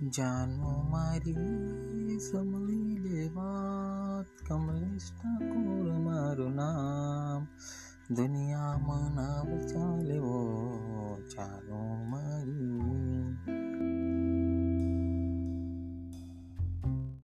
જાનો મારી સમલી લેવાત કમલેશ ઠાકોર મારું નામ દુનિયામાં નામ ચાલેવો જાનો મારી